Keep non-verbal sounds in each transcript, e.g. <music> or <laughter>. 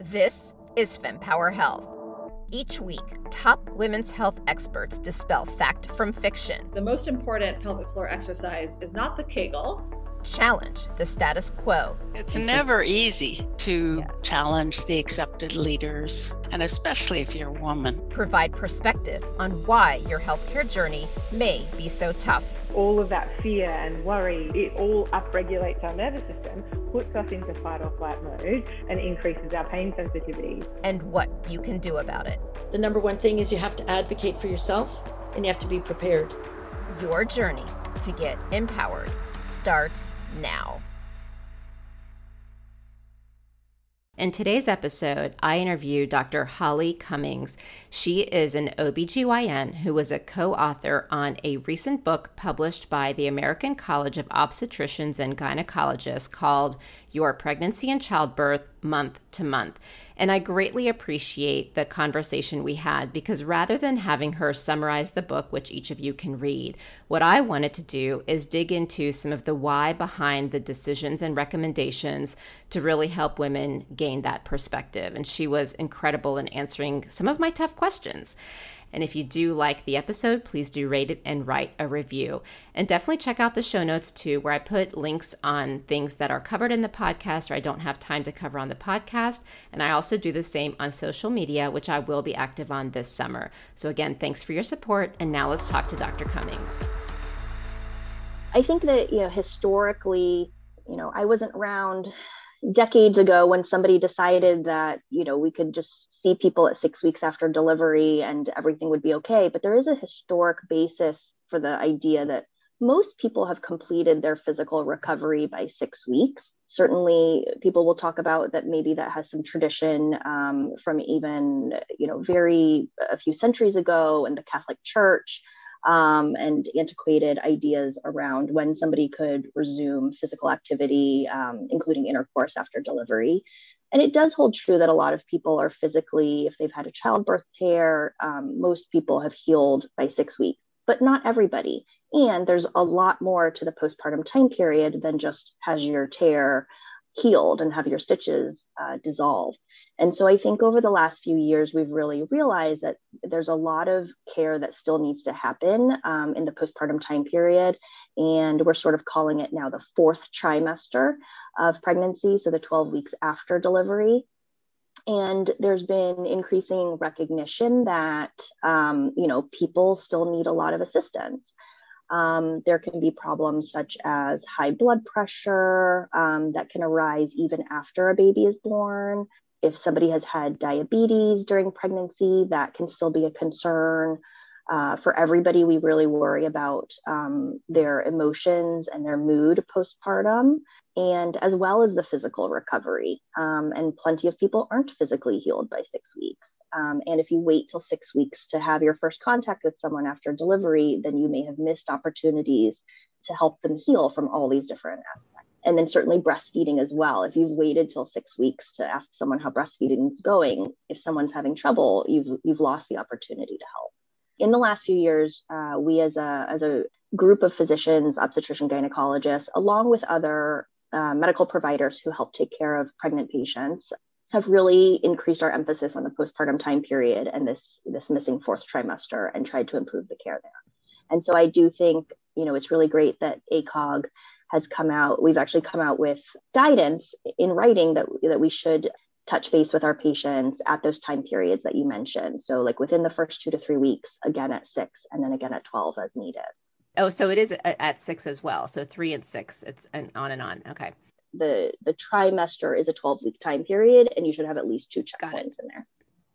This is FemPower Health. Each week, top women's health experts dispel fact from fiction. The most important pelvic floor exercise is not the Kegel, challenge the status quo. It's never easy to yeah. challenge the accepted leaders, and especially if you're a woman. Provide perspective on why your healthcare journey may be so tough. All of that fear and worry, it all upregulates our nervous system, puts us into fight or flight mode, and increases our pain sensitivity. And what you can do about it. The number one thing is you have to advocate for yourself and you have to be prepared. Your journey to get empowered starts now. In today's episode, I interview Dr. Holly Cummings. She is an OBGYN who was a co author on a recent book published by the American College of Obstetricians and Gynecologists called Your Pregnancy and Childbirth Month to Month. And I greatly appreciate the conversation we had because rather than having her summarize the book, which each of you can read, what I wanted to do is dig into some of the why behind the decisions and recommendations to really help women gain that perspective. And she was incredible in answering some of my tough questions. And if you do like the episode, please do rate it and write a review. And definitely check out the show notes too, where I put links on things that are covered in the podcast or I don't have time to cover on the podcast. And I also do the same on social media, which I will be active on this summer. So again, thanks for your support. And now let's talk to Dr. Cummings. I think that, you know, historically, you know, I wasn't around decades ago when somebody decided that you know we could just see people at six weeks after delivery and everything would be okay. But there is a historic basis for the idea that most people have completed their physical recovery by six weeks. Certainly people will talk about that maybe that has some tradition um, from even you know very a few centuries ago in the catholic church um, and antiquated ideas around when somebody could resume physical activity, um, including intercourse after delivery. And it does hold true that a lot of people are physically, if they've had a childbirth tear, um, most people have healed by six weeks, but not everybody. And there's a lot more to the postpartum time period than just has your tear healed and have your stitches uh, dissolved. And so I think over the last few years, we've really realized that there's a lot of care that still needs to happen um, in the postpartum time period. And we're sort of calling it now the fourth trimester of pregnancy, so the 12 weeks after delivery. And there's been increasing recognition that, um, you know, people still need a lot of assistance. Um, there can be problems such as high blood pressure um, that can arise even after a baby is born if somebody has had diabetes during pregnancy, that can still be a concern. Uh, for everybody, we really worry about um, their emotions and their mood postpartum, and as well as the physical recovery. Um, and plenty of people aren't physically healed by six weeks. Um, and if you wait till six weeks to have your first contact with someone after delivery, then you may have missed opportunities to help them heal from all these different aspects and then certainly breastfeeding as well. If you've waited till six weeks to ask someone how breastfeeding is going, if someone's having trouble, you've you've lost the opportunity to help. In the last few years, uh, we as a as a group of physicians, obstetrician gynecologists, along with other uh, medical providers who help take care of pregnant patients, have really increased our emphasis on the postpartum time period and this this missing fourth trimester and tried to improve the care there. And so I do think you know it's really great that ACOG has come out. We've actually come out with guidance in writing that, that we should touch base with our patients at those time periods that you mentioned. So, like within the first two to three weeks, again at six, and then again at 12 as needed. Oh, so it is uh, at six as well. So three and six, it's and on and on. Okay. The the trimester is a 12 week time period, and you should have at least two checkpoints in there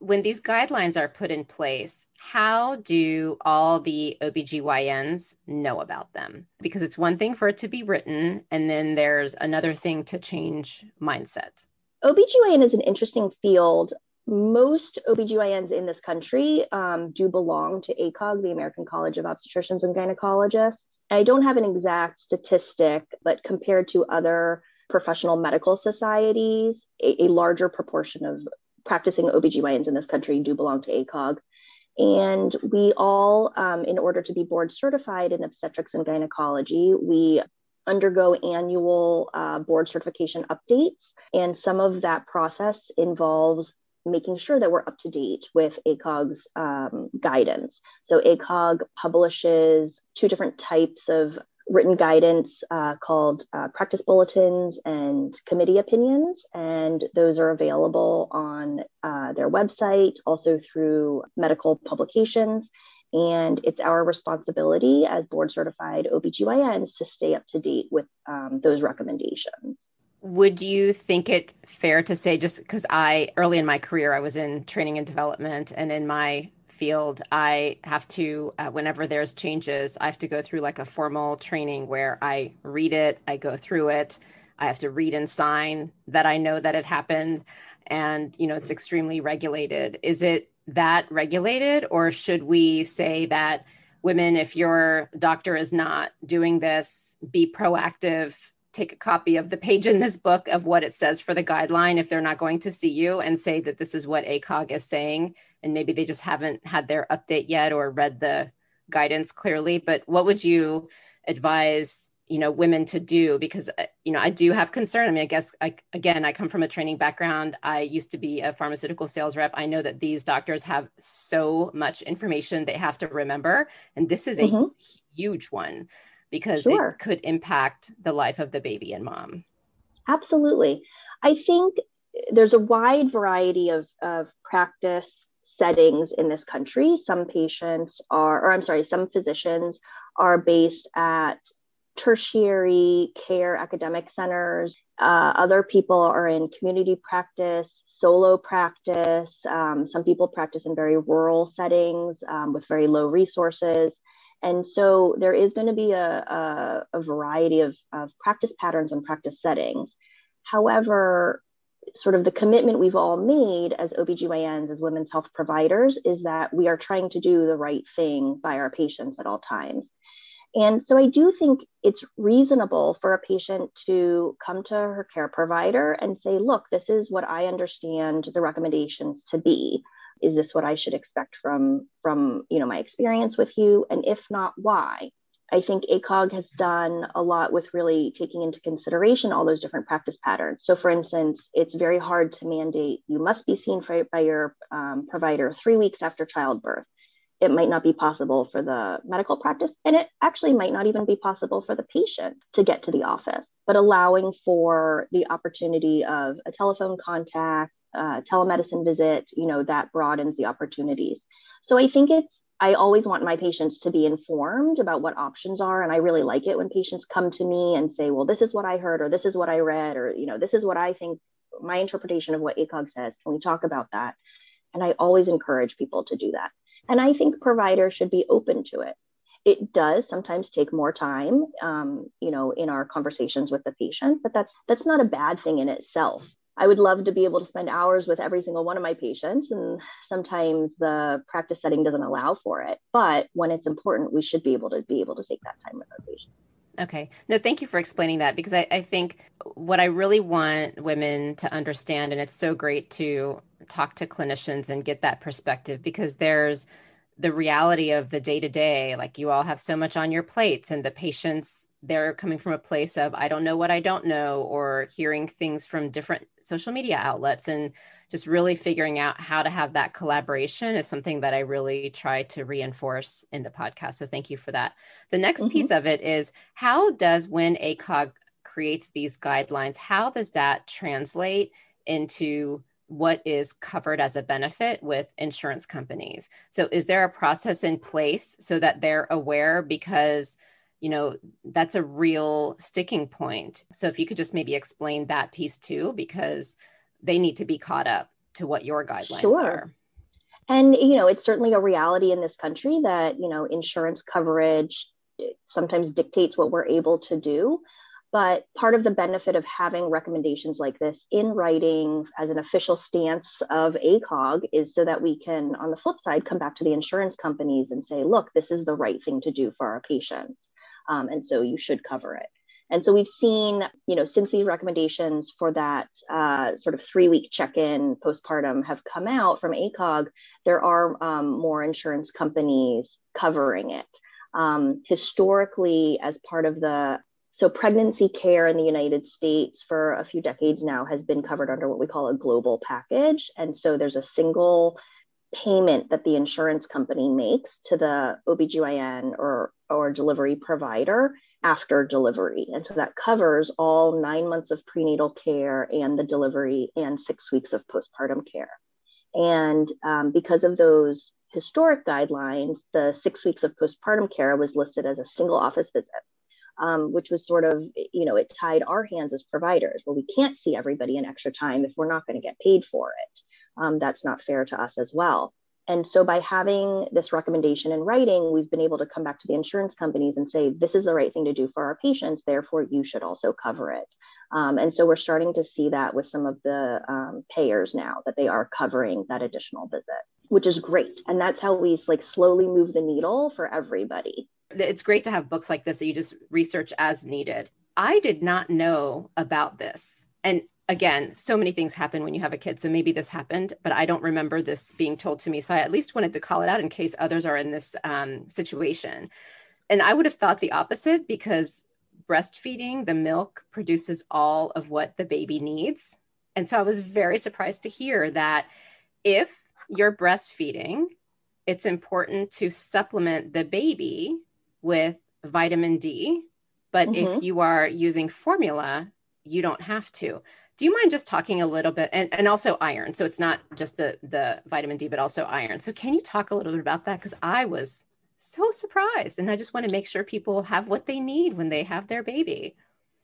when these guidelines are put in place, how do all the OBGYNs know about them? Because it's one thing for it to be written, and then there's another thing to change mindset. OBGYN is an interesting field. Most OBGYNs in this country um, do belong to ACOG, the American College of Obstetricians and Gynecologists. I don't have an exact statistic, but compared to other professional medical societies, a, a larger proportion of practicing OBGYNs in this country do belong to ACOG. And we all, um, in order to be board certified in obstetrics and gynecology, we undergo annual uh, board certification updates. And some of that process involves making sure that we're up to date with ACOG's um, guidance. So, ACOG publishes two different types of written guidance uh, called uh, practice bulletins and committee opinions. And those are available on uh, their website, also through medical publications. And it's our responsibility as board certified OBGYNs to stay up to date with um, those recommendations. Would you think it fair to say, just because I, early in my career, I was in training and development, and in my field, I have to, uh, whenever there's changes, I have to go through like a formal training where I read it, I go through it, I have to read and sign that I know that it happened. And, you know, it's extremely regulated. Is it that regulated, or should we say that women, if your doctor is not doing this, be proactive? Take a copy of the page in this book of what it says for the guideline if they're not going to see you and say that this is what ACOG is saying. And maybe they just haven't had their update yet or read the guidance clearly. But what would you advise you know women to do because uh, you know i do have concern i mean i guess I, again i come from a training background i used to be a pharmaceutical sales rep i know that these doctors have so much information they have to remember and this is mm-hmm. a huge one because sure. it could impact the life of the baby and mom absolutely i think there's a wide variety of, of practice settings in this country some patients are or i'm sorry some physicians are based at tertiary care academic centers. Uh, other people are in community practice, solo practice. Um, some people practice in very rural settings um, with very low resources. And so there is going to be a, a, a variety of, of practice patterns and practice settings. However, sort of the commitment we've all made as OBGYNs, as women's health providers, is that we are trying to do the right thing by our patients at all times. And so I do think it's reasonable for a patient to come to her care provider and say, look, this is what I understand the recommendations to be. Is this what I should expect from, from you know, my experience with you? And if not, why? I think ACOG has done a lot with really taking into consideration all those different practice patterns. So, for instance, it's very hard to mandate you must be seen for, by your um, provider three weeks after childbirth it might not be possible for the medical practice, and it actually might not even be possible for the patient to get to the office, but allowing for the opportunity of a telephone contact, telemedicine visit, you know, that broadens the opportunities. So I think it's, I always want my patients to be informed about what options are. And I really like it when patients come to me and say, well, this is what I heard, or this is what I read, or, you know, this is what I think my interpretation of what ACOG says. Can we talk about that? And I always encourage people to do that. And I think providers should be open to it. It does sometimes take more time, um, you know, in our conversations with the patient, but that's that's not a bad thing in itself. I would love to be able to spend hours with every single one of my patients, and sometimes the practice setting doesn't allow for it. But when it's important, we should be able to be able to take that time with our patients. Okay. No, thank you for explaining that because I, I think what I really want women to understand, and it's so great to talk to clinicians and get that perspective because there's the reality of the day to day. Like you all have so much on your plates, and the patients, they're coming from a place of, I don't know what I don't know, or hearing things from different social media outlets. And just really figuring out how to have that collaboration is something that I really try to reinforce in the podcast. So thank you for that. The next mm-hmm. piece of it is how does when ACOG creates these guidelines, how does that translate into what is covered as a benefit with insurance companies? So is there a process in place so that they're aware because you know that's a real sticking point so if you could just maybe explain that piece too because they need to be caught up to what your guidelines sure. are. And you know, it's certainly a reality in this country that you know insurance coverage sometimes dictates what we're able to do. But part of the benefit of having recommendations like this in writing as an official stance of ACOG is so that we can, on the flip side, come back to the insurance companies and say, look, this is the right thing to do for our patients. Um, and so you should cover it. And so we've seen, you know, since these recommendations for that uh, sort of three week check in postpartum have come out from ACOG, there are um, more insurance companies covering it. Um, historically, as part of the So, pregnancy care in the United States for a few decades now has been covered under what we call a global package. And so, there's a single payment that the insurance company makes to the OBGYN or, or delivery provider after delivery. And so that covers all nine months of prenatal care and the delivery and six weeks of postpartum care. And um, because of those historic guidelines, the six weeks of postpartum care was listed as a single office visit um, which was sort of, you know, it tied our hands as providers. Well, we can't see everybody in extra time if we're not going to get paid for it. Um, that's not fair to us as well. And so by having this recommendation in writing, we've been able to come back to the insurance companies and say, this is the right thing to do for our patients, therefore you should also cover it. Um, and so we're starting to see that with some of the um, payers now that they are covering that additional visit, which is great. And that's how we like slowly move the needle for everybody it's great to have books like this that you just research as needed. I did not know about this. And again, so many things happen when you have a kid. So maybe this happened, but I don't remember this being told to me. So I at least wanted to call it out in case others are in this um, situation. And I would have thought the opposite because breastfeeding, the milk produces all of what the baby needs. And so I was very surprised to hear that if you're breastfeeding, it's important to supplement the baby with vitamin D. But mm-hmm. if you are using formula, you don't have to. Do you mind just talking a little bit and, and also iron? So it's not just the the vitamin D, but also iron. So can you talk a little bit about that? Because I was so surprised. And I just want to make sure people have what they need when they have their baby.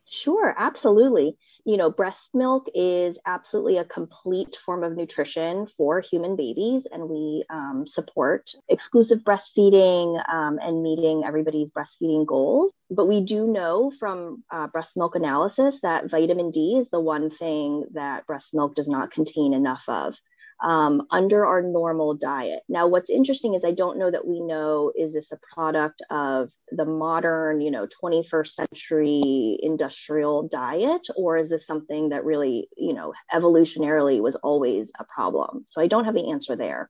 Sure, absolutely you know, breast milk is absolutely a complete form of nutrition for human babies, and we um, support exclusive breastfeeding um, and meeting everybody's breastfeeding goals. But we do know from uh, breast milk analysis that vitamin D is the one thing that breast milk does not contain enough of um, under our normal diet. Now, what's interesting is I don't know that we know is this a product of the modern, you know, 21st century industrial diet, or is this something that really, you know, evolutionarily was always a problem? So I don't have the answer there.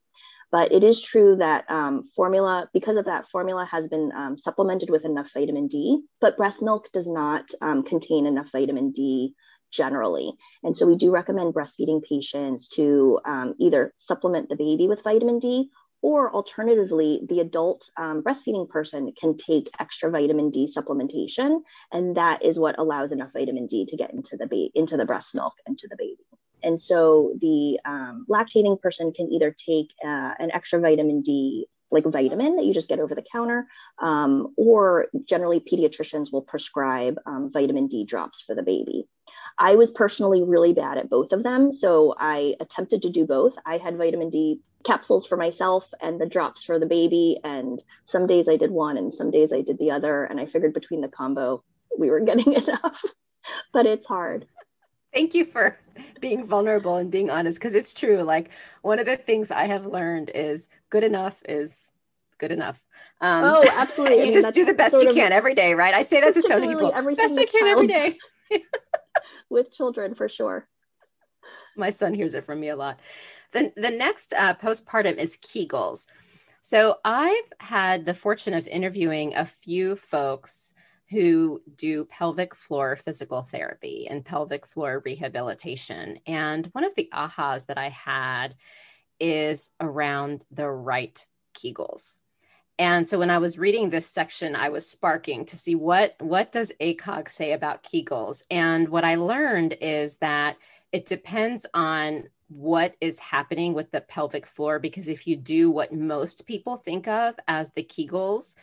But it is true that um, formula, because of that, formula has been um, supplemented with enough vitamin D, but breast milk does not um, contain enough vitamin D generally. And so we do recommend breastfeeding patients to um, either supplement the baby with vitamin D or alternatively, the adult um, breastfeeding person can take extra vitamin D supplementation, and that is what allows enough vitamin D to get into the ba- into the breast milk and to the baby. And so the um, lactating person can either take uh, an extra vitamin D like vitamin that you just get over the counter, um, or generally pediatricians will prescribe um, vitamin D drops for the baby. I was personally really bad at both of them. So I attempted to do both. I had vitamin D capsules for myself and the drops for the baby. And some days I did one and some days I did the other. And I figured between the combo, we were <laughs> getting enough, but it's hard. Thank you for being vulnerable and being honest because it's true. Like one of the things I have learned is good enough is good enough. Um, oh, absolutely. <laughs> you I mean, just do the best you can every day, right? I say that to so many people. Best I can every day. <laughs> with children for sure. My son hears it from me a lot. The, the next uh, postpartum is Kegels. So I've had the fortune of interviewing a few folks who do pelvic floor physical therapy and pelvic floor rehabilitation. And one of the ahas that I had is around the right Kegels. And so when I was reading this section, I was sparking to see what what does ACOG say about Kegels. And what I learned is that it depends on what is happening with the pelvic floor because if you do what most people think of as the Kegels,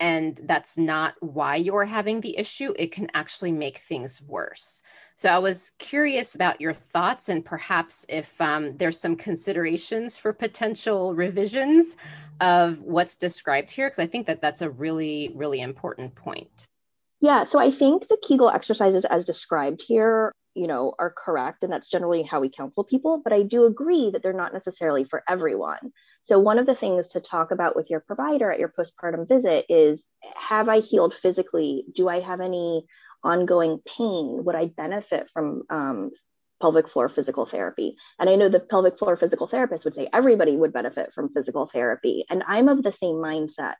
and that's not why you're having the issue, it can actually make things worse. So I was curious about your thoughts and perhaps if um, there's some considerations for potential revisions of what's described here, because I think that that's a really, really important point. Yeah, so I think the Kegel exercises as described here, you know, are correct, and that's generally how we counsel people. But I do agree that they're not necessarily for everyone. So one of the things to talk about with your provider at your postpartum visit is: Have I healed physically? Do I have any ongoing pain? Would I benefit from um, pelvic floor physical therapy. And I know the pelvic floor physical therapist would say everybody would benefit from physical therapy. And I'm of the same mindset.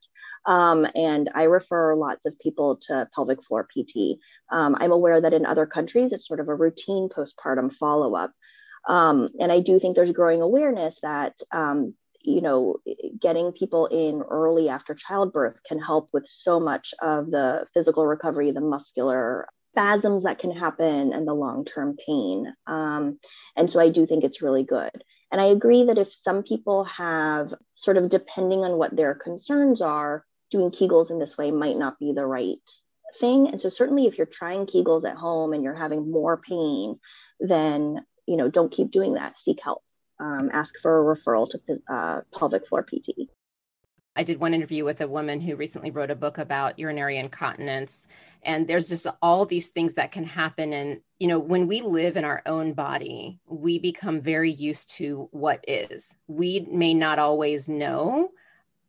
Um, and I refer lots of people to pelvic floor PT. Um, I'm aware that in other countries, it's sort of a routine postpartum follow up. Um, and I do think there's growing awareness that, um, you know, getting people in early after childbirth can help with so much of the physical recovery, the muscular spasms that can happen, and the long term pain. Um, and so I do think it's really good. And I agree that if some people have, sort of depending on what their concerns are, doing Kegels in this way might not be the right thing. And so certainly if you're trying Kegels at home and you're having more pain, then you know don't keep doing that. Seek help. Um, ask for a referral to uh, pelvic floor PT. I did one interview with a woman who recently wrote a book about urinary incontinence. And there's just all these things that can happen. And, you know, when we live in our own body, we become very used to what is. We may not always know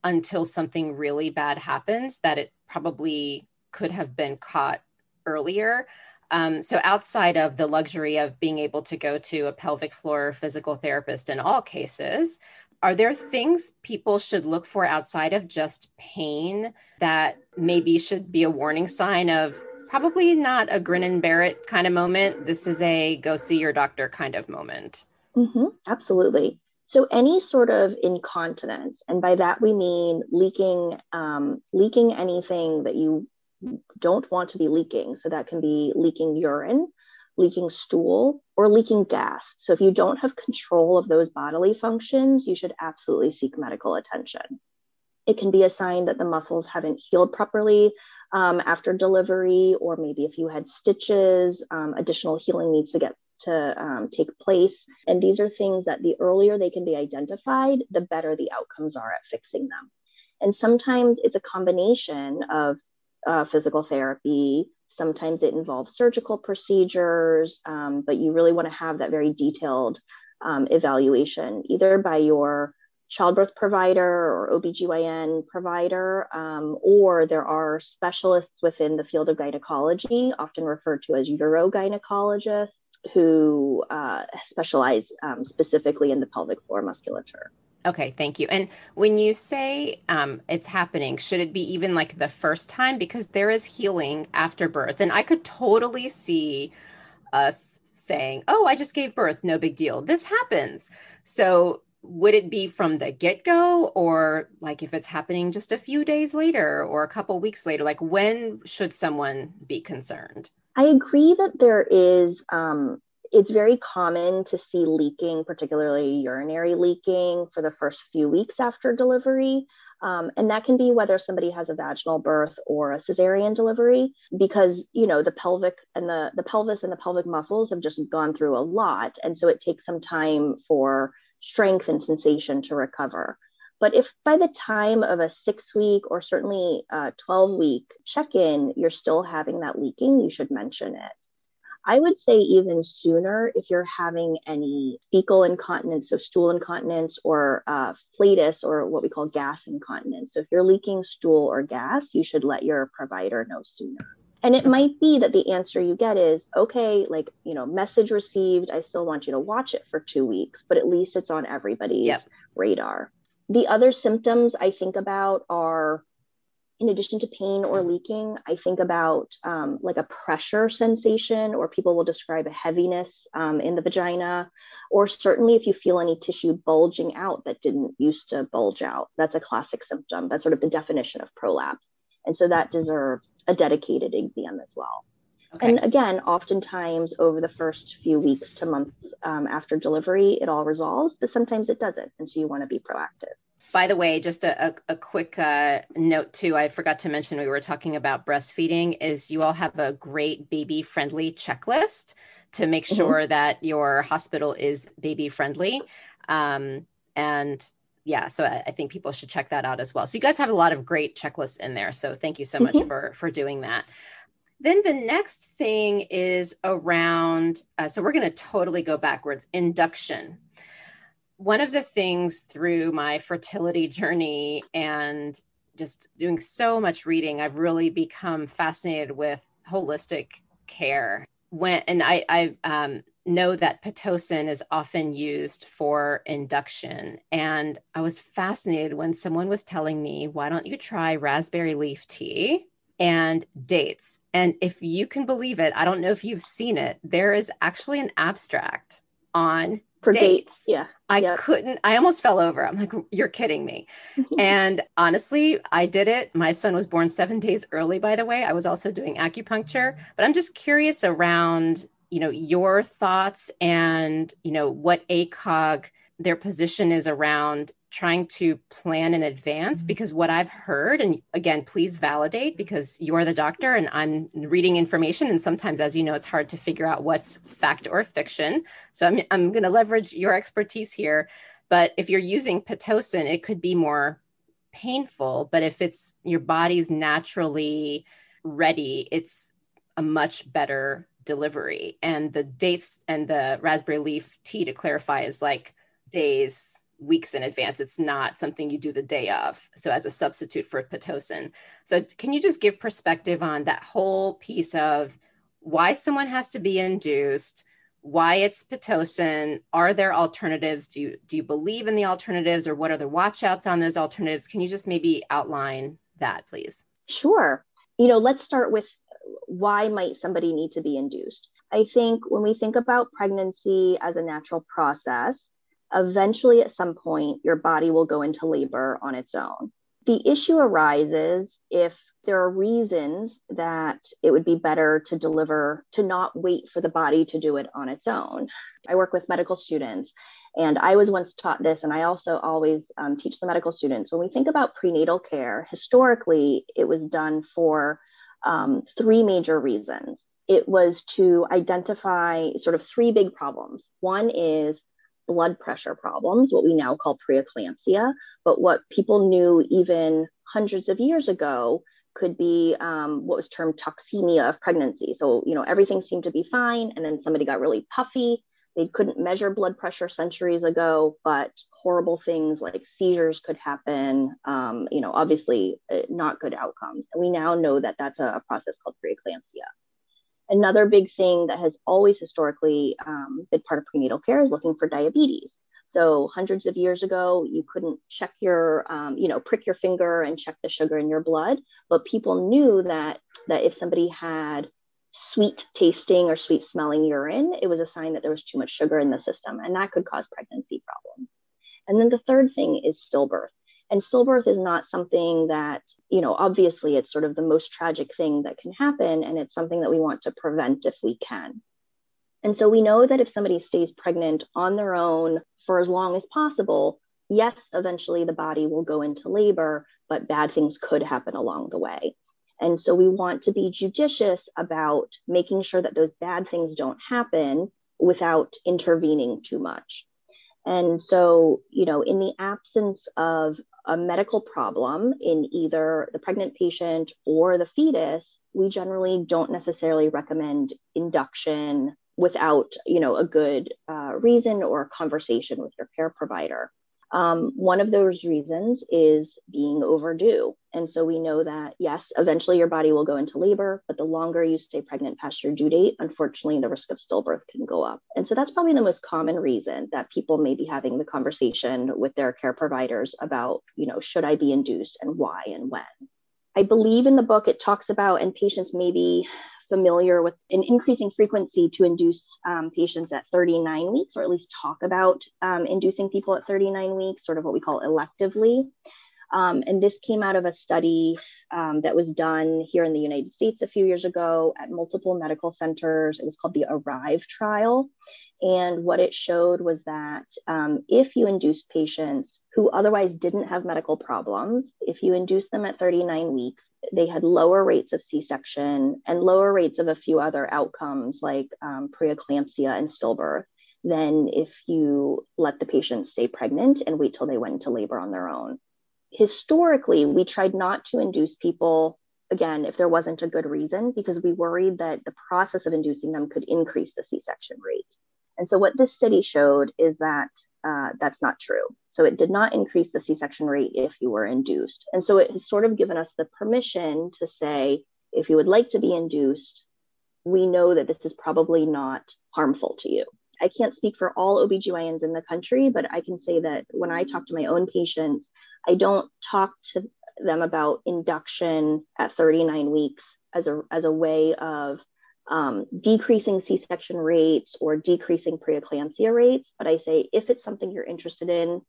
until something really bad happens that it probably could have been caught earlier. Um, so, outside of the luxury of being able to go to a pelvic floor physical therapist in all cases, are there things people should look for outside of just pain that maybe should be a warning sign of probably not a grin and bear it kind of moment? This is a go see your doctor kind of moment. Mm-hmm, absolutely. So any sort of incontinence, and by that we mean leaking, um, leaking anything that you don't want to be leaking. So that can be leaking urine, leaking stool, or leaking gas. So if you don't have control of those bodily functions, you should absolutely seek medical attention. It can be a sign that the muscles haven't healed properly um, after delivery, or maybe if you had stitches, um, additional healing needs to get to um, take place. And these are things that the earlier they can be identified, the better the outcomes are at fixing them. And sometimes it's a combination of uh, physical therapy, Sometimes it involves surgical procedures, um, but you really want to have that very detailed um, evaluation, either by your childbirth provider or OBGYN provider, um, or there are specialists within the field of gynecology, often referred to as urogynecologists, who uh, specialize um, specifically in the pelvic floor musculature. Okay, thank you. And when you say um, it's happening, should it be even like the first time? Because there is healing after birth. And I could totally see us saying, oh, I just gave birth, no big deal. This happens. So would it be from the get go or like if it's happening just a few days later or a couple weeks later? Like when should someone be concerned? I agree that there is um, it's very common to see leaking, particularly urinary leaking, for the first few weeks after delivery. Um, and that can be whether somebody has a vaginal birth or a cesarean delivery, because you know the pelvic and the the pelvis and the pelvic muscles have just gone through a lot, and so it takes some time for strength and sensation to recover. But if by the time of a six week or certainly a 12 week check in, you're still having that leaking, you should mention it. I would say even sooner if you're having any fecal incontinence, so stool incontinence, or uh, flatus, or what we call gas incontinence. So if you're leaking stool or gas, you should let your provider know sooner. And it might be that the answer you get is okay, like, you know, message received. I still want you to watch it for two weeks, but at least it's on everybody's yep. radar. The other symptoms I think about are in addition to pain or leaking, I think about um, like a pressure sensation, or people will describe a heaviness um, in the vagina, or certainly if you feel any tissue bulging out that didn't used to bulge out. That's a classic symptom. That's sort of the definition of prolapse. And so that deserves a dedicated exam as well. Okay. And again, oftentimes over the first few weeks to months um, after delivery, it all resolves, but sometimes it doesn't. And so you want to be proactive. By the way, just a, a, a quick uh, note too, I forgot to mention we were talking about breastfeeding is you all have a great baby friendly checklist to make mm-hmm. sure that your hospital is baby friendly. Um, and yeah, so I, I, think people should check that out as well. So you guys have a lot of great checklists in there. So thank you so much mm-hmm. for for doing that. Then the next thing is around. Uh, so we're going to totally go backwards. Induction one of the things through my fertility journey and just doing so much reading, I've really become fascinated with holistic care. When and I, I um, know that Pitocin is often used for induction. And I was fascinated when someone was telling me, why don't you try raspberry leaf tea and dates? And if you can believe it, I don't know if you've seen it, there is actually an abstract on for dates. dates. Yeah. I Yep. couldn't, I almost fell over. I'm like, you're kidding me. Mm-hmm. and honestly, I did it. My son was born seven days early, by the way. I was also doing acupuncture, but I'm just curious around, you know, your thoughts and, you know, what ACOG, their position is around trying to plan in advance mm-hmm. because what I've heard, and again, please validate because you're the doctor and I'm reading information. And sometimes, as you know, it's hard to figure out what's fact or fiction. So I'm, I'm going to leverage your expertise here. But if you're using Pitocin, it could be more painful. But if it's your body's naturally ready, it's a much better delivery. And the dates and the raspberry leaf tea, to clarify, is like days, weeks in advance. It's not something you do the day of. So, as a substitute for Pitocin. So, can you just give perspective on that whole piece of why someone has to be induced? why it's pitocin are there alternatives do you do you believe in the alternatives or what are the watchouts on those alternatives can you just maybe outline that please Sure. You know, let's start with why might somebody need to be induced? I think when we think about pregnancy as a natural process, eventually at some point your body will go into labor on its own. The issue arises if there are reasons that it would be better to deliver, to not wait for the body to do it on its own. I work with medical students, and I was once taught this, and I also always um, teach the medical students. When we think about prenatal care, historically, it was done for um, three major reasons. It was to identify sort of three big problems. One is blood pressure problems, what we now call preeclampsia, but what people knew even hundreds of years ago could be um, what was termed toxemia of pregnancy. So, you know, everything seemed to be fine, and then somebody got really puffy. They couldn't measure blood pressure centuries ago, but horrible things like seizures could happen. Um, you know, obviously, uh, not good outcomes. And we now know that that's a, a process called preeclampsia. Another big thing that has always historically um, been part of prenatal care is looking for diabetes. So hundreds of years ago, you couldn't check your, um, you know, prick your finger and check the sugar in your blood, but people knew that that if somebody had sweet tasting or sweet smelling urine, it was a sign that there was too much sugar in the system, and that could cause pregnancy problems. And then the third thing is stillbirth. And stillbirth is not something that, you know, obviously it's sort of the most tragic thing that can happen. And it's something that we want to prevent if we can. And so we know that if somebody stays pregnant on their own for as long as possible, yes, eventually the body will go into labor, but bad things could happen along the way. And so we want to be judicious about making sure that those bad things don't happen without intervening too much. And so, you know, in the absence of a medical problem in either the pregnant patient or the fetus, we generally don't necessarily recommend induction without, you know, a good uh, reason or a conversation with your care provider. Um, one of those reasons is being overdue. And so we know that, yes, eventually your body will go into labor, but the longer you stay pregnant past your due date, unfortunately, the risk of stillbirth can go up. And so that's probably the most common reason that people may be having the conversation with their care providers about, you know, should I be induced and why and when. I believe in the book it talks about, and patients may be familiar with an increasing frequency to induce um, patients at 39 weeks, or at least talk about um, inducing people at 39 weeks, sort of what we call electively. Um, and this came out of a study um, that was done here in the United States a few years ago at multiple medical centers. It was called the ARRIVE trial. And what it showed was that um, if you induced patients who otherwise didn't have medical problems, if you induced them at 39 weeks, they had lower rates of C section and lower rates of a few other outcomes like um, preeclampsia and stillbirth than if you let the patient stay pregnant and wait till they went into labor on their own. Historically, we tried not to induce people again if there wasn't a good reason because we worried that the process of inducing them could increase the c-section rate. And so what this study showed is that uh, that's not true. So it did not increase the c-section rate if you were induced. And so it has sort of given us the permission to say if you would like to be induced we know that this is probably not harmful to you. I can't speak for all OBGYNs in the country, but I can say that when I talk to my own patients, I don't talk to them about induction at 39 weeks as a, as a way of um, decreasing C-section rates or decreasing preeclampsia rates. But I say if it's something you're interested in,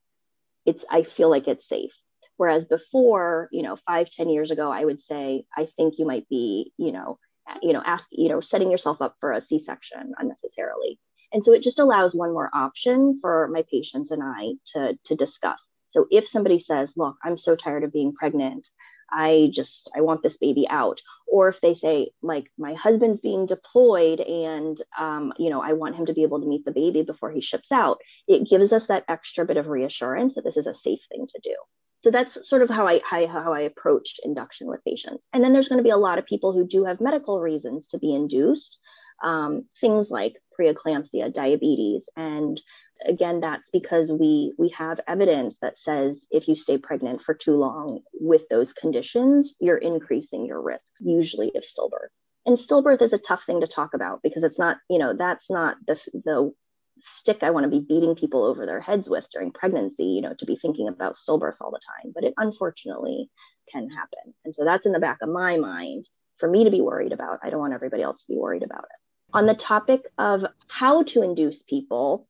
it's I feel like it's safe. Whereas before, you know, five ten years ago, I would say I think you might be, you know, you know, ask, you know, setting yourself up for a C-section unnecessarily. And so it just allows one more option for my patients and I to, to discuss. So if somebody says, look, I'm so tired of being pregnant, I just, I want this baby out. Or if they say, like, my husband's being deployed and, um, you know, I want him to be able to meet the baby before he ships out, it gives us that extra bit of reassurance that this is a safe thing to do. So that's sort of how I, how, how I approach induction with patients. And then there's going to be a lot of people who do have medical reasons to be induced, um, things like preeclampsia, diabetes, and again that's because we we have evidence that says if you stay pregnant for too long with those conditions you're increasing your risks usually of stillbirth. And stillbirth is a tough thing to talk about because it's not you know that's not the the stick i want to be beating people over their heads with during pregnancy you know to be thinking about stillbirth all the time. But it unfortunately can happen. And so that's in the back of my mind for me to be worried about. I don't want everybody else to be worried about it on the topic of how to induce people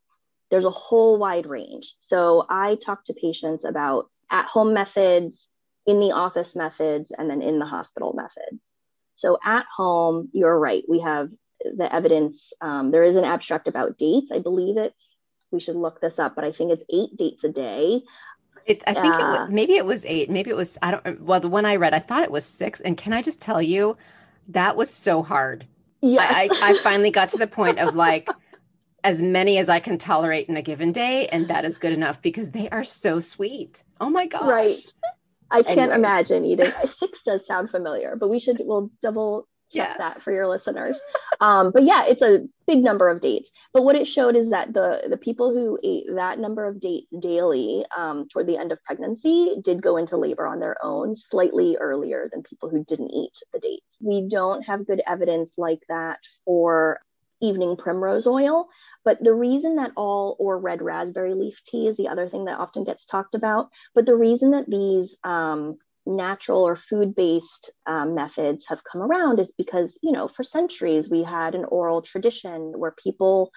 there's a whole wide range. So I talk to patients about at home methods, in the office methods, and then in the hospital methods. So at home, you're right. We have the evidence. Um, there is an abstract about dates. I believe it's, we should look this up, but I think it's eight dates a day. It's, I think uh, it was, maybe it was eight. Maybe it was, I don't, well, the one I read, I thought it was six. And can I just tell you, that was so hard. Yes. I, I, finally got to the point of like, as many as I can tolerate in a given day, and that is good enough because they are so sweet. Oh my gosh. Right. I can't Anyways. imagine eating six does sound familiar, but we should we'll double yeah. that for your listeners. Um, but yeah, it's a big number of dates. But what it showed is that the the people who ate that number of dates daily um, toward the end of pregnancy did go into labor on their own slightly earlier than people who didn't eat the dates. We don't have good evidence like that for evening primrose oil. But the reason that all or red raspberry leaf tea is the other thing that often gets talked about. But the reason that these um, natural or food based um, methods have come around is because, you know, for centuries we had an oral tradition where people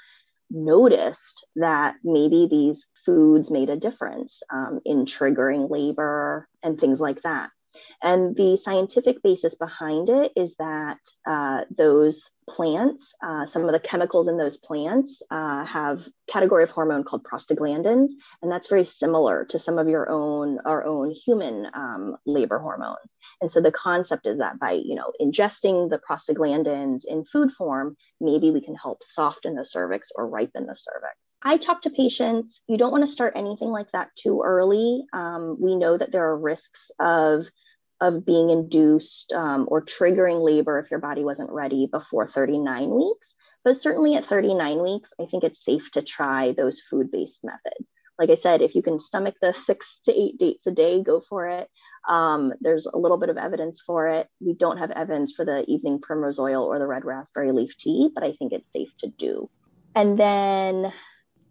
noticed that maybe these foods made a difference um, in triggering labor and things like that. And the scientific basis behind it is that uh, those plants, uh, some of the chemicals in those plants uh, have category of hormone called prostaglandins, and that's very similar to some of your own our own human um, labor hormones. And so the concept is that by you know ingesting the prostaglandins in food form, maybe we can help soften the cervix or ripen the cervix. I talk to patients. You don't want to start anything like that too early. Um, we know that there are risks of of being induced um, or triggering labor if your body wasn't ready before 39 weeks. But certainly at 39 weeks, I think it's safe to try those food based methods. Like I said, if you can stomach the six to eight dates a day, go for it. Um, there's a little bit of evidence for it. We don't have evidence for the evening primrose oil or the red raspberry leaf tea, but I think it's safe to do. And then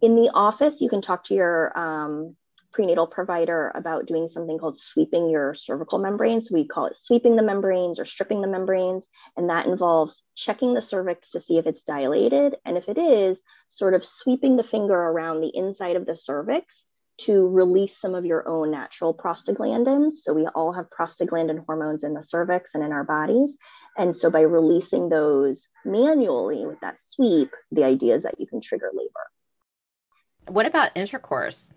in the office, you can talk to your um, prenatal provider about doing something called sweeping your cervical membranes. We call it sweeping the membranes or stripping the membranes. And that involves checking the cervix to see if it's dilated. And if it is, sort of sweeping the finger around the inside of the cervix to release some of your own natural prostaglandins. So we all have prostaglandin hormones in the cervix and in our bodies. And so by releasing those manually with that sweep, the idea is that you can trigger labor. What about intercourse?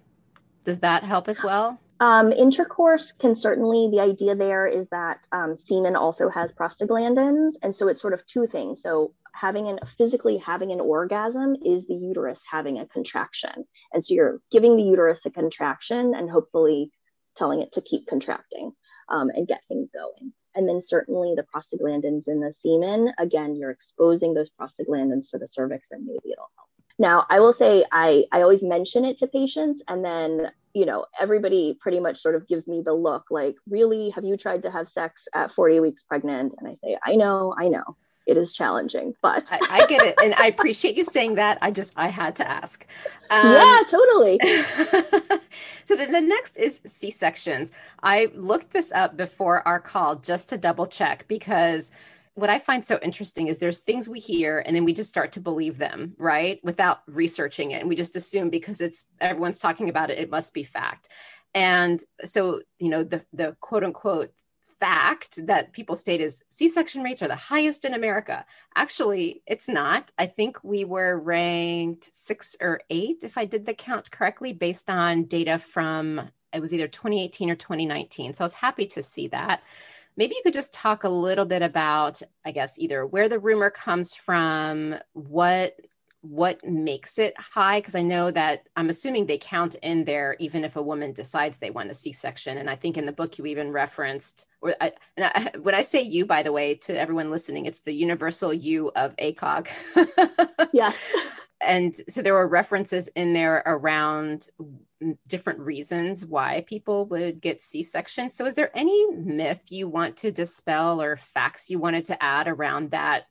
Does that help as well? Um, intercourse can certainly, the idea there is that um, semen also has prostaglandins. And so it's sort of two things. So having an physically having an orgasm is the uterus having a contraction. And so you're giving the uterus a contraction and hopefully telling it to keep contracting um, and get things going. And then certainly the prostaglandins in the semen, again, you're exposing those prostaglandins to the cervix and maybe it'll help. Now, I will say I, I always mention it to patients, and then, you know, everybody pretty much sort of gives me the look like, really, have you tried to have sex at 40 weeks pregnant? And I say, I know, I know. it is challenging, but I, I, get it, and I appreciate you saying that. I just I had to ask. Um, yeah, totally. <laughs> so the, the next is C sections. I looked this up before our call just to double check because what I find so interesting is there's things we hear and then we just start to believe them, right? Without researching it. And we just assume because it's everyone's talking about it, it must be fact. And so, you know, the the quote unquote fact that people state is C-section rates are the highest in America. Actually, it's not. I think we were ranked six or eight, if I did the count correctly, based on data from it was either 2018 or 2019. So I was happy to see that. Maybe you could just talk a little bit about, I guess, either where the rumor comes from, what what makes it high? Because i know that i'm assuming they count in there even if a woman decides they want a c-section. And i think in the book you even referenced or I, I, <laughs> when i say you by the way to everyone listening it's the universal you of acog <laughs> yeah and so there were references in there around different reasons why people would get c-section so is there any myth you want to dispel or facts you wanted to add around that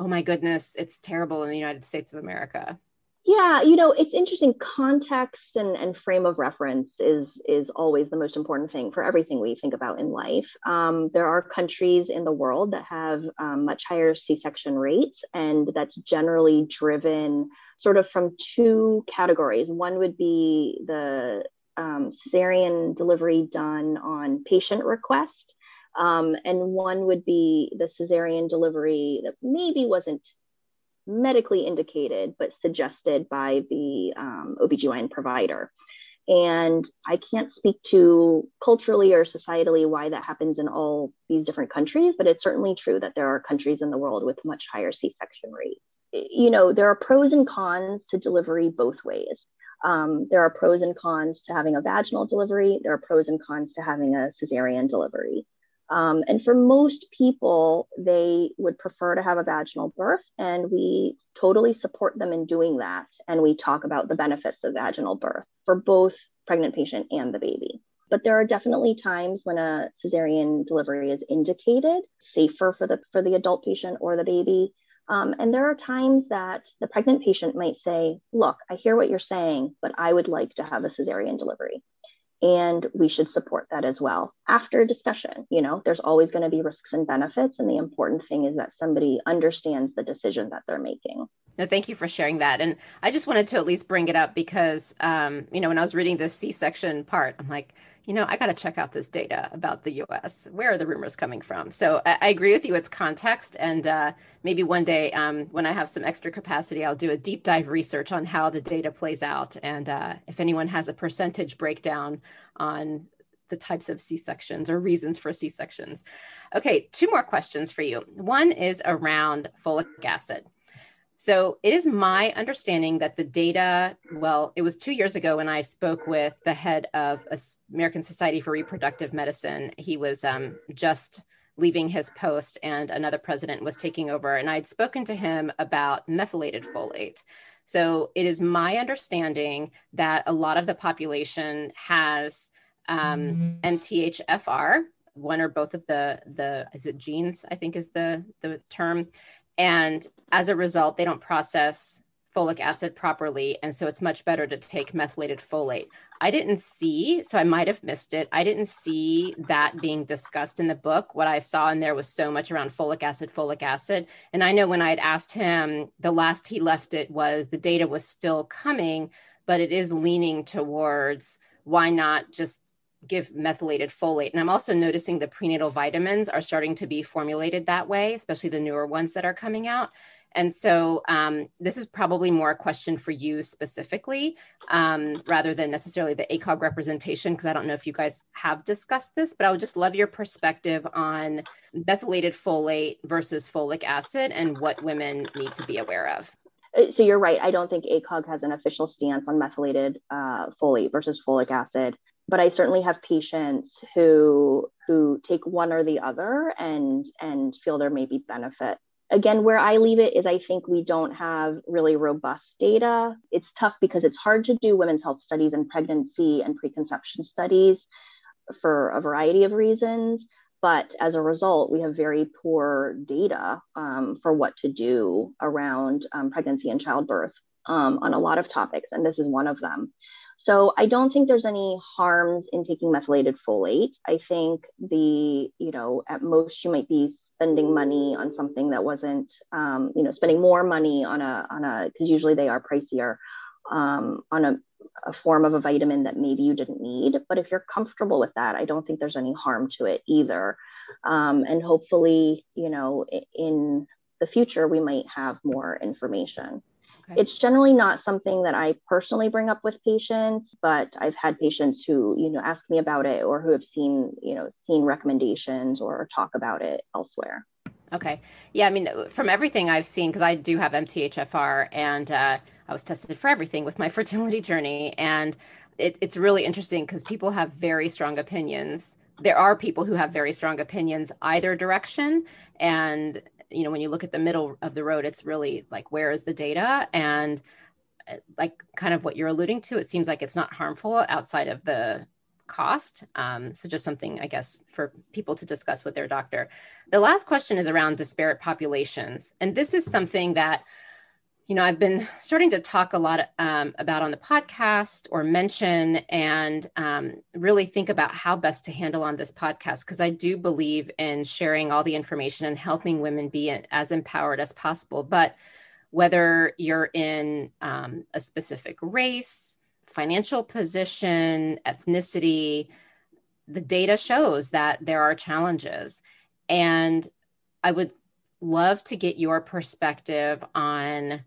oh my goodness, it's terrible in the United States of America? Yeah, you know, it's interesting. Context and, and frame of reference is is always the most important thing for everything we think about in life. Um, there are countries in the world that have um, much higher C-section rates, and that's generally driven sort of from two categories. One would be the um, cesarean delivery done on patient request, um, and one would be the cesarean delivery that maybe wasn't medically indicated, but suggested by the um, OBGYN provider. And I can't speak to culturally or societally why that happens in all these different countries, but it's certainly true that there are countries in the world with much higher C section rates. You know, there are pros and cons to delivery both ways. Um, there are pros and cons to having a vaginal delivery, there are pros and cons to having a cesarean delivery. Um, and for most people, they would prefer to have a vaginal birth, and we totally support them in doing that. And we talk about the benefits of vaginal birth for both pregnant patient and the baby. But there are definitely times when a cesarean delivery is indicated, safer for the for the adult patient or the baby. Um, and there are times that the pregnant patient might say, "Look, I hear what you're saying, but I would like to have a cesarean delivery." And we should support that as well after discussion. You know there's always going to be risks and benefits and the important thing is that somebody understands the decision that they're making. No thank you for sharing that and i just wanted to at least bring it up because um, you know when i was reading the c-section part i'm like you know, I got to check out this data about the US. Where are the rumors coming from? So I, I agree with you. It's context. And uh, maybe one day um, when I have some extra capacity, I'll do a deep dive research on how the data plays out. And uh, if anyone has a percentage breakdown on the types of C sections or reasons for C sections. Okay, two more questions for you. One is around folic acid. So it is my understanding that the data, well, it was two years ago when I spoke with the head of American Society for Reproductive Medicine. He was um, just leaving his post and another president was taking over. And I'd spoken to him about methylated folate. So it is my understanding that a lot of the population has um, MTHFR, one or both of the the is it genes? I think is the the term, and as a result, they don't process folic acid properly. And so it's much better to take methylated folate. I didn't see, so I might have missed it. I didn't see that being discussed in the book. What I saw in there was so much around folic acid, folic acid. And I know when I had asked him, the last he left it was the data was still coming, but it is leaning towards why not just give methylated folate. And I'm also noticing the prenatal vitamins are starting to be formulated that way, especially the newer ones that are coming out. And so um, this is probably more a question for you specifically um, rather than necessarily the ACOG representation, because I don't know if you guys have discussed this, but I would just love your perspective on methylated folate versus folic acid and what women need to be aware of. Uh, so you're right. I don't think ACOG has an official stance on methylated uh, folate versus folic acid but I certainly have patients who who take one or the other and and feel there may be benefit. Again, where I leave it is I think we don't have really robust data. It's tough because it's hard to do women's health studies and pregnancy and preconception studies for a variety of reasons. but as a result, we have very poor data um, for what to do around um, pregnancy and childbirth um, on a lot of topics, and this is one of them. So I don't think there's any harms in taking methylated folate. I think the, you know, at most you might be spending money on something that wasn't, um, you know, spending more money on a, on a, because usually they are pricier, um, on a, a form of a vitamin that maybe you didn't need. But if you're comfortable with that, I don't think there's any harm to it either. Um, and hopefully, you know, in the future, we might have more information. Okay. It's generally not something that I personally bring up with patients, but I've had patients who, you know, ask me about it or who have seen, you know, seen recommendations or talk about it elsewhere. Okay. Yeah. I mean, from everything I've seen, because I do have MTHFR and uh, I was tested for everything with my <laughs> fertility journey. And it, it's really interesting because people have very strong opinions. There are people who have very strong opinions either direction. And you know when you look at the middle of the road it's really like where is the data? And uh, like kind of what you're alluding to it seems like it's not harmful outside of the cost. Um, so just something i guess for people to discuss with their doctor. The last question is around disparate populations. And this is something that you know, I've been starting to talk a lot um, about on the podcast or mention and um, really think about how best to handle on this podcast because I do believe in sharing all the information and helping women be as empowered as possible. But whether you're in um, a specific race, financial position, ethnicity, the data shows that there are challenges. And I would love to get your perspective on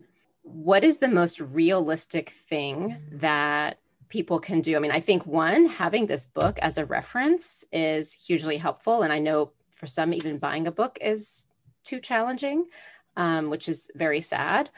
what is the most realistic thing that people can do? I mean, I think one, having this book as a reference is hugely helpful. And I know for some, even buying a book is too challenging, um, which is very sad.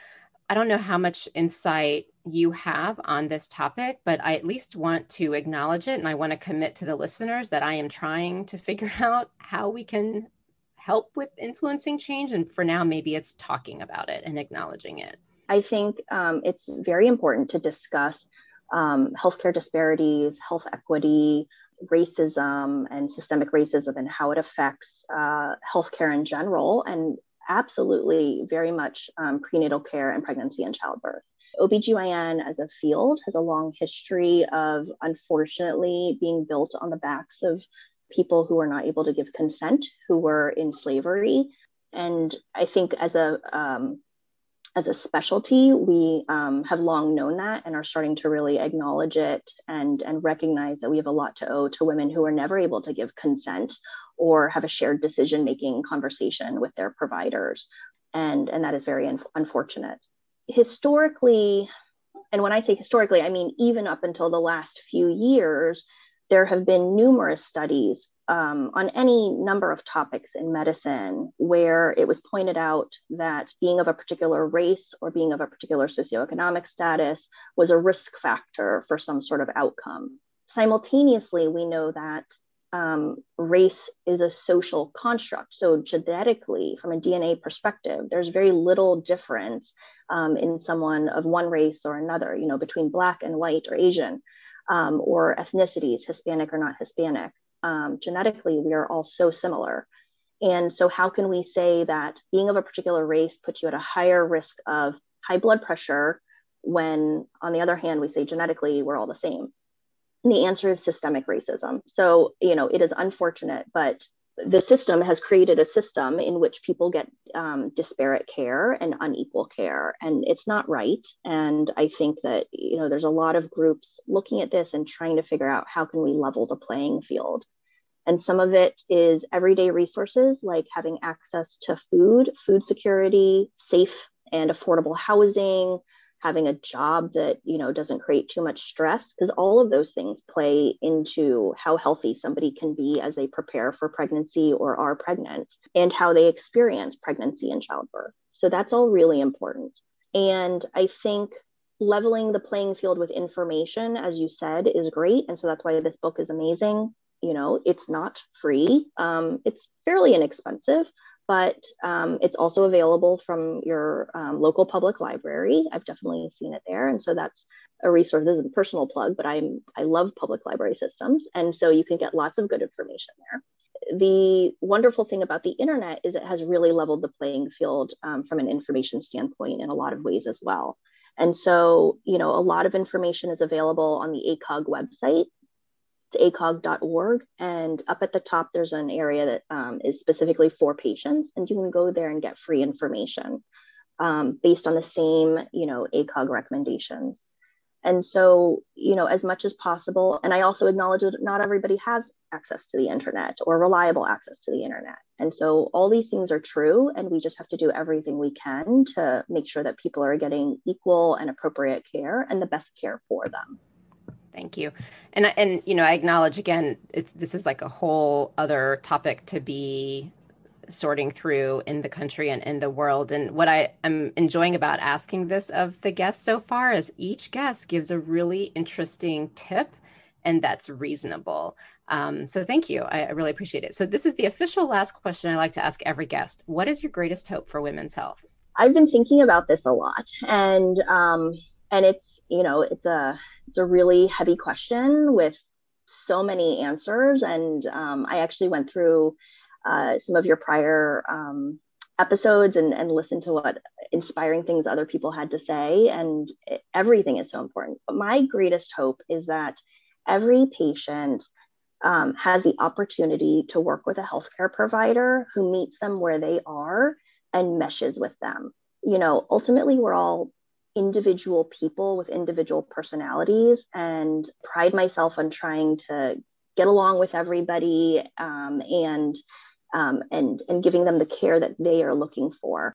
I don't know how much insight you have on this topic, but I at least want to acknowledge it. And I want to commit to the listeners that I am trying to figure <laughs> out how we can help with influencing change. And for now, maybe it's talking about it and acknowledging it. I think um, it's very important to discuss um, healthcare disparities, health equity, racism, and systemic racism and how it affects uh, healthcare in general, and absolutely very much um, prenatal care and pregnancy and childbirth. OBGYN as a field has a long history of unfortunately being built on the backs of people who are not able to give consent, who were in slavery. And I think as a um, as a specialty, we um, have long known that and are starting to really acknowledge it and, and recognize that we have a lot to owe to women who are never able to give consent or have a shared decision making conversation with their providers. And, and that is very un- unfortunate. Historically, and when I say historically, I mean even up until the last few years, there have been numerous studies um, on any number of topics in medicine where it was pointed out that being of a particular race or being of a particular socioeconomic status was a risk factor for some sort of outcome. Simultaneously, we know that um, race is a social construct. So, genetically, from a DNA perspective, there's very little difference um, in someone of one race or another, you know, between Black and white or Asian. Um, or ethnicities, Hispanic or not Hispanic um, genetically, we are all so similar. And so, how can we say that being of a particular race puts you at a higher risk of high blood pressure when, on the other hand, we say genetically we're all the same? And the answer is systemic racism. So, you know, it is unfortunate, but the system has created a system in which people get um, disparate care and unequal care and it's not right. And i think that you know there's a lot of groups looking at this and trying to figure out how can we level the playing field. And some of it is everyday resources like having access to food food security safe and affordable housing having a job that you know doesn't create too much stress because all of those things play into how healthy somebody can be as they prepare for pregnancy or are pregnant and how they experience pregnancy and childbirth. So that's all really important. And i think leveling the playing field with information as you said is great and so that's why this book is amazing. You know it's not free. Um, it's fairly inexpensive but um, it's also available from your um, local public library. I've definitely seen it there, and so that's a resource. This is a personal plug, but I'm I love public library systems, and so you can get lots of good information there. the wonderful thing about the internet is it has really leveled the playing field um, from an information standpoint in a lot of ways as well. And so, you know, a lot of information is available on the ACOG website. It's acog.org. And up at the top, there's an area that um, is specifically for patients, and you can go there and get free information um, based on the same, you know, ACOG recommendations. And so, you know, as much as possible, and I also acknowledge that not everybody has access to the internet or reliable access to the internet. And so, all these things are true, and we just have to do everything we can to make sure that people are getting equal and appropriate care and the best care for them. Thank you. And and you know, I acknowledge again, this is like a whole other topic to be sorting through in the country and in the world. And what I am enjoying about asking this of the guests so far is each guest gives a really interesting tip and that's reasonable. Um, so thank you. I, I really appreciate it. So this is the official last question I like to ask every guest. What is your greatest hope for women's health? I've been thinking about this a lot and um, and it's you know it's a it's a really heavy question with so many answers. And um, i actually went through uh, some of your prior um, episodes and, and listened to what inspiring things other people had to say. And it, everything is so important. But my greatest hope is that every patient um, has the opportunity to work with a healthcare provider who meets them where they are and meshes with them. You know ultimately we're all individual people with individual personalities and pride myself on trying to get along with everybody um, and um, and and giving them the care that they are looking for